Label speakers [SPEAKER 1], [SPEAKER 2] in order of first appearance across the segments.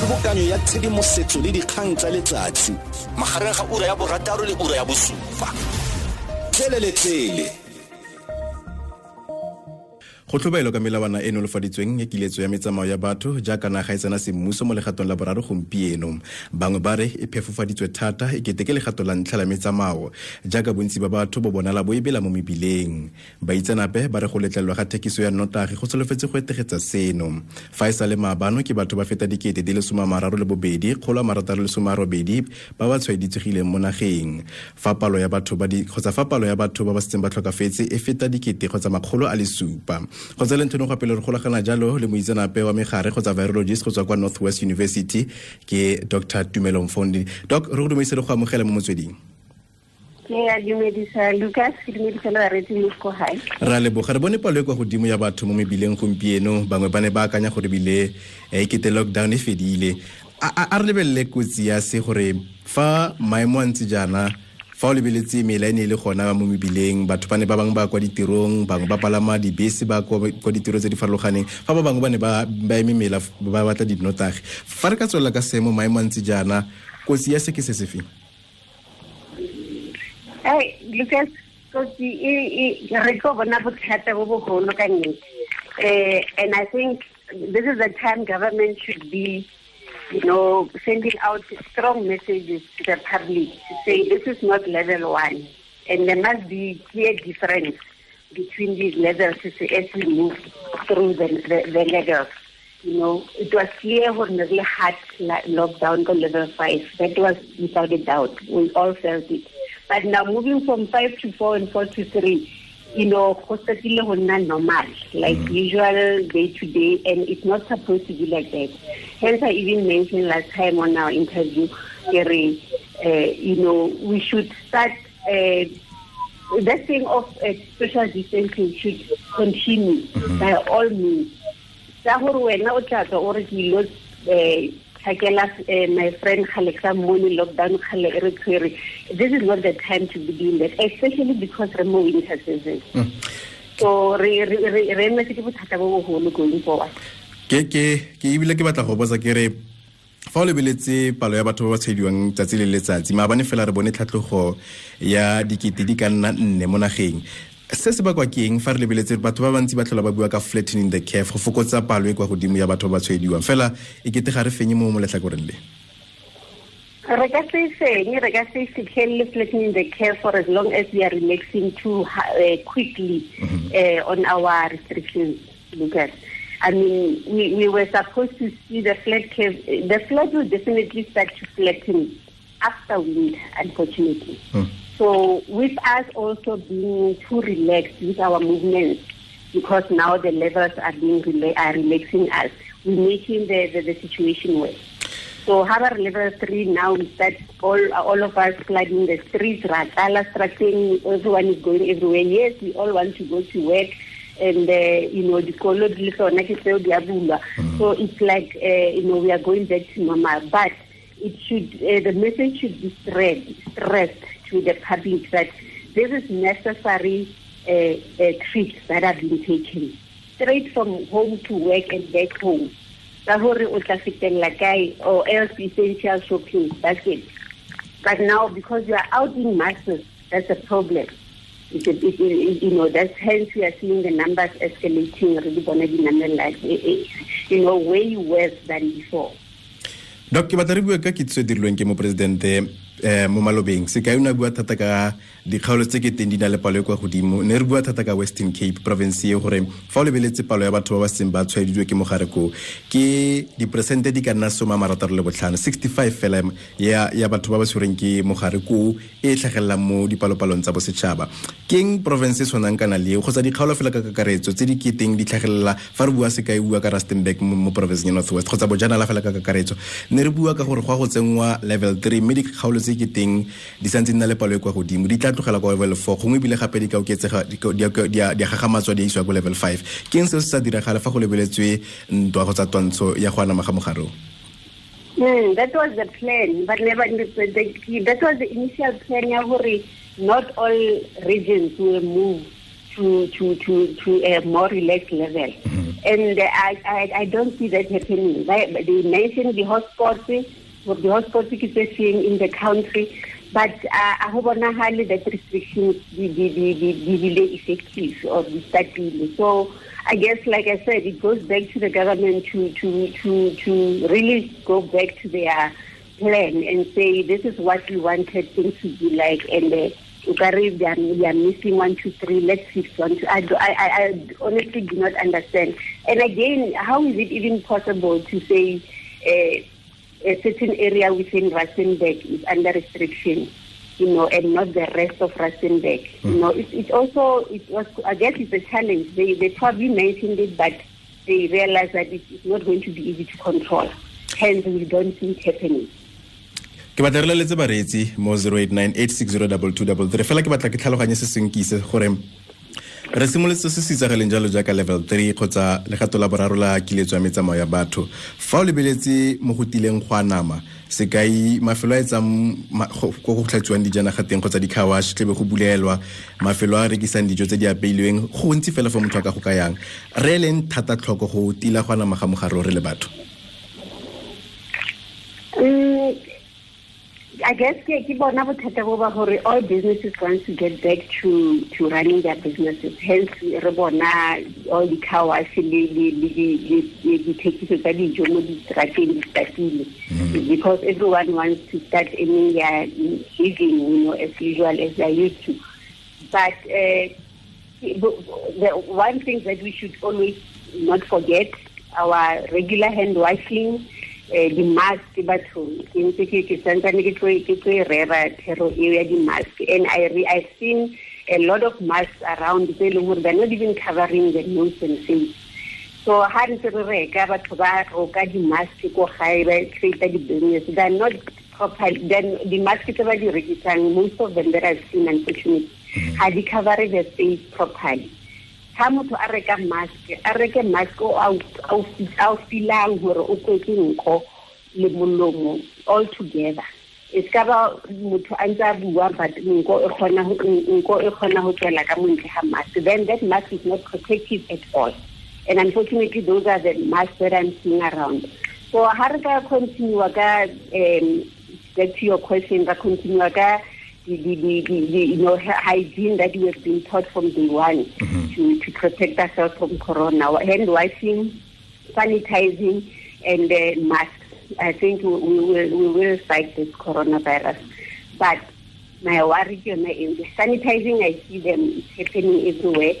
[SPEAKER 1] kgobokanyo ya tshedimosetso le dikgang tsa letsatsi. Magareng ga ura ya borataro le ura ya bosupa. Tlheleletsele
[SPEAKER 2] go tlhobaelo ka melawana e nolofaditsweng ya kiletso ya metsamao ya batho jaaka naga e tsena semmuso mo legatong la boraro gompieno. Bangwe ba re e phefofaditswe thata e kete ke legato la ntlha la metsamao jaaka bontsi ba batho bo bonala bo ebela mo mebileng. Baitsenape ba re go letlelelwa ga thekiso ya nnotagi go solofetse go etegetsa seno. Fa e sa le maabano ke batho ba feta dikete di le somamararo le bobedi kgolo a marataro le some a robedi ba ba tshwaeditsegileng mo nageng. Fa palo ya batho ba kgotsa fa palo ya batho ba ba setseng ba tlhokafetse e feta dikete kgotsa makgolo a le supa go tsa lenthono gape le re golagana jalo le moitsenape wa megare kgotsa virologist go tswa kwa northwest university ke dr tumelong fondi doc re go dumaise le go amogela mo motsweding?
[SPEAKER 3] Ke a dumedisa lucas ke dumedisa le baretsi mo ko gae
[SPEAKER 2] re a leboga re bone palo e kwa godimo ya batho mo mebileng gompieno. Bangwe ba ne ba akanya gore bile e kete lockdown e fedile. A re lebelele kotsi ya se gore fa maemo a ntse jaana fa o lebeletse mela e ne e le gona mo mebileng batho ba ne ba bangwe ba kwa ditirong bangwe ba palama dibese ba kwa ditiro tse di farologaneng. Fa ba bangwe ba ne ba eme mela ba batla dinotagi. Fa re ka tswelela ka seemo maemo a ntse jaana kotsi ya se ke se se feng?
[SPEAKER 3] Lucas kotsi re tlo bona bothata bo bogolo ka nnete. Um and i think this is the time government should be you know, sending out strong messages to the public to say this is not level one. And there must be clear difference between these levels as we move through the, the, the levels. You know, it was clear when we had lockdown to level five. That was without a doubt. We all felt it. But now moving from five to four and four to three, you know, hospital was not normal, like mm. usual day to day, and it's not supposed to be like that. Hence, I even mentioned last time on our interview, Gary, uh, you know, we should start. Uh, that thing of uh, social distancing should continue mm-hmm. by all means. Sa gore wena o tla tswa o re ke ilo thakela my friend Khaleksa Moni lockdown khale e re tshwere this is not the time to be doing that especially because re mo winter season. So re re re emetse ke bothata bo bogolo going forward.
[SPEAKER 2] Ke ke ke batla go botsa ke re fa o lebeletse palo ya batho ba ba tshwediwang tsatsi le letsatsi maabane fela re bone tlhatlhogo ya dikete di ka nna nne mo nageng se se bakwa ke eng fa re lebeletse batho ba bantsi ba tlhola ba bua ka flattening the curve go fokotsa palo e kwa godimo ya batho ba ba tshwediwang fela e kete ga re fenye mo mo letlhakoreng le
[SPEAKER 3] re ka se fenye re ka se fitlhelele flattening the care for as long as we are relaxing too uh, quickly uh, on our restrictions lucas I mean, we, we were supposed to see the flat curve. The flat will definitely start to flatten after winter, unfortunately. Hmm. So with us also being too relaxed with our movements, because now the levels are being rela are relaxing us, we're making the, the, the situation worse. So Harbour level three now we start all all of us flooding the streets, Ratala striking, everyone is going everywhere. Yes, we all want to go to work and uh, you know the color so it's like uh, you know we are going back to normal but it should uh, the message should be spread stressed to the public that this is necessary uh, uh, trips that are being taken. Straight from home to work and back home. Ka gore o tla fetella kae or else essential shopping that's it but now because you are out in masses that's a problem. It, it, it, you know that's hence we are seeing the numbers escalating. Really bona di namela you know way worse than before.
[SPEAKER 2] Doc ke batla re bue ka kitsiso e dirilweng ke um mo malobeng sekai ka ne bua thata ka dikgaolo tse ke teng di na le palo e kwa godimo. Ne re bua thata ka western cape province e gore fa o lebeletse palo ya batho ba ba seng ba tshwaeditswe ke mogare ko ke diperesente di ka nna some a marataro le botlhano 65 fela ya, ya batho ba ba tshwereng ke mogare ko e tlhagelelang mo dipalopalong tsa bosetšhaba. Keng province e tshwanang kana le kgotsa dikgaolo fela ka kakaretso tse di keteng di tlhagelela fa re bua sekai bua ka rustenburg mo provinceng ya northwest kgotsa bojanala fela ka kakaretso. Ne re bua ka gore go a go tsenngwa level three mme dikgaolo tse ke teng di santse nna le palo e kwa godimo di tla tlogela kwa level four gongwe ebile gape di ka oketsega di a gagamatswa di a isiwa ko level five ke eng seo se sa diragala fa go lebeletswe ntwa go tsa twantsho ya go anama ga mogare
[SPEAKER 3] Mm, that was the plan, but never the, the, that was the initial plan. Not all regions will move to to to to a more relaxed level. Mm-hmm. And uh, I, I I don't see that happening. They, they mentioned the hotspots, the seeing in the country, but I hope bonagale that restrictions be be be be effective or be started. So I guess, like I said, it goes back to the government to to to to really go back to their plan and say this is what we wanted things to be like, and uh, they are, they are missing one, two, three. Let's fix one. Two. I, I, I honestly do not understand. And again, how is it even possible to say uh, a certain area within Rustenburg is under restriction? you know, and not the rest of Rustenburg. Mm. You know, it, it also, it was, I guess it's a challenge. They, they probably mentioned it, but they realized that it, it's not going to be easy to control. Hence, we don't see it happening.
[SPEAKER 2] ke batla re leletse bareetsi mo 0898602233 fela ke batla ke tlhaloganye se seng ke ise gore re simolotse se se itsagaleng jalo jaaka level 3 kgotsa legato la boraro la kiletso ya metsamao ya batho. Fa o lebeletse mo go tileng go anama sekai mafelo a etsang ko go tlhatsiwang dijanaga teng kgotsa dikhawash tlebe go bulelwa. Mafelo a rekisang dijo tse di apeilweng go ntsi fela fa motho a ka go kayang re e leng thata tlhoko go tila go anama ga mogare o re le batho
[SPEAKER 3] I guess ke ke bona bothata bo ba gore all businesses want to get back to to running their businesses. Hence re bona all the car wash le le le di thekiso tsa dijo mo distrateng di statile mm-hmm. because everyone wants to start earning their living you know as usual as they used to. But uh, the one thing that we should always not forget our regular hand washing eh di-mask bathong. Ke ntse ke santsane ke tlo tlo rera thero eo ya di-mask. And I re, I've seen a lot of masks around tse leng gore they're not even covering the nose and face. So ha ntse re reka batho ba roka di-mask ko gae ba create di-business they're not proper then di-mask tse ba di rekisang most of them that I've seen unfortunately ha di cover the face properly ha motho a reka mask a reke mask o a o filang gore o kwetse nko le molomo all together. E ska ba motho a ntse a bua but nko e kgona nko e kgona ho tswela ka montle ha mask. Then that mask is not protective at all. And unfortunately those are the masks that I'm seeing around. So ha re ka continue ka um back to your question ka continue ka the, the, the, the, you know hygiene that we have been taught from day one mm-hmm. to, to protect ourselves from corona. Hand washing, sanitizing, and uh, masks. I think we, we will we will fight this coronavirus. But my worry is the sanitizing. I see them happening everywhere,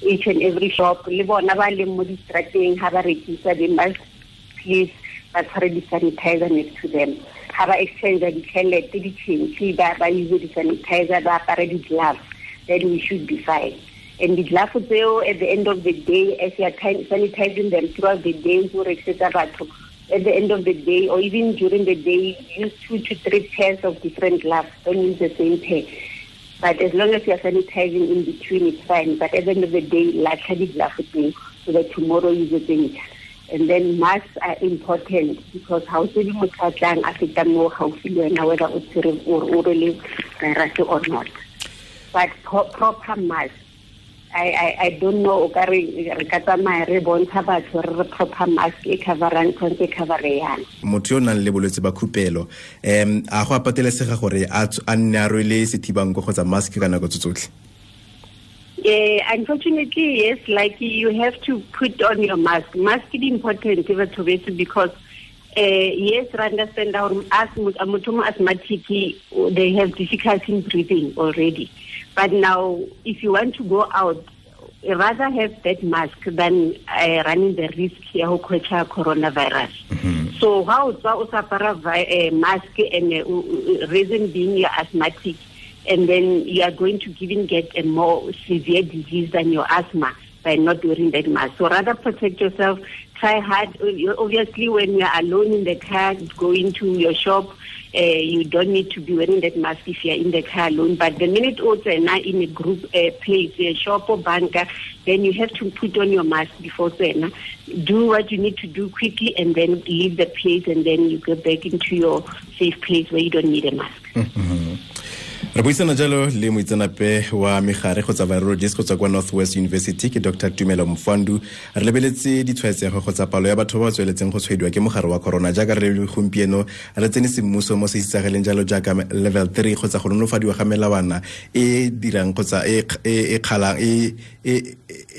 [SPEAKER 3] each and every shop. Le bona ba le mo distrateng ha ba rekisa. Please, but already sanitizer next to them ga ba exchange ditšhelete ditšhentšhi ba use di-sanitizer ba apare di-gloves then we should be fine. And di-gloves tseo at the end of the day as you are sanitizing them throughout the day go rekisetsa batho at the end of the day or even during the day use two to three pairs of different gloves don't use the same pair. But as long as you are sanitizing in between it's fine. But at the end of the day latlha di-gloves tseo so that tomorrow use them and then masks are important because how se di motho a tlang a feta mo gaufi le wena whether o tsere o re virus or not. But proper mask I, I, I don't know o ka re ka tsamaya re bontsha batho re re proper mask e coverang tshwanetse e covere yana
[SPEAKER 2] motho yo o nang le bolwetse ba khupelo um a go a patelesega gore a nne a rwele sethibang ko kgotsa mask ka nako tso tsotlhe
[SPEAKER 3] Uh, unfortunately, yes, like you have to put on your mask. Mask is important because uh, yes, I understand our asthma, asthmatic, they have difficulty in breathing already. But now, if you want to go out, rather have that mask than uh, running the risk of coronavirus. Mm-hmm. So how to a mask and uh, reason being you're asthmatic, and then you are going to even get a more severe disease than your asthma by not wearing that mask. So rather protect yourself. Try hard. Obviously, when you are alone in the car, going to your shop, uh, you don't need to be wearing that mask if you are in the car alone. But the minute also now in a group uh, place, a shop or banker, then you have to put on your mask before then. Do what you need to do quickly and then leave the place and then you go back into your safe place where you don't need a mask.
[SPEAKER 2] Mm -hmm. Re buisana jalo le moitsenape wa megare kgotsa virologist go tswa kwa northwest university ke dr tumelo mfandu re lebeletse ditshwaetsego kgotsa palo ya batho ba ba tsweletseng go tshwediwa ke mogare wa corona jaaka re le gompieno re tsene semmuso mo se itsageleng jalo jaaka level 3 kgotsa go nonofadiwa ga melawana e dirang kgotsa e kgalang e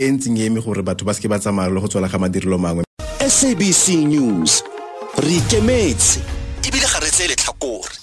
[SPEAKER 2] ntseng e eme gore batho ba seke ba tsamaya le go tswela ga madirelo mangwe.
[SPEAKER 1] Sabc news re ikemetse. Ebile ga re tseye letlhakore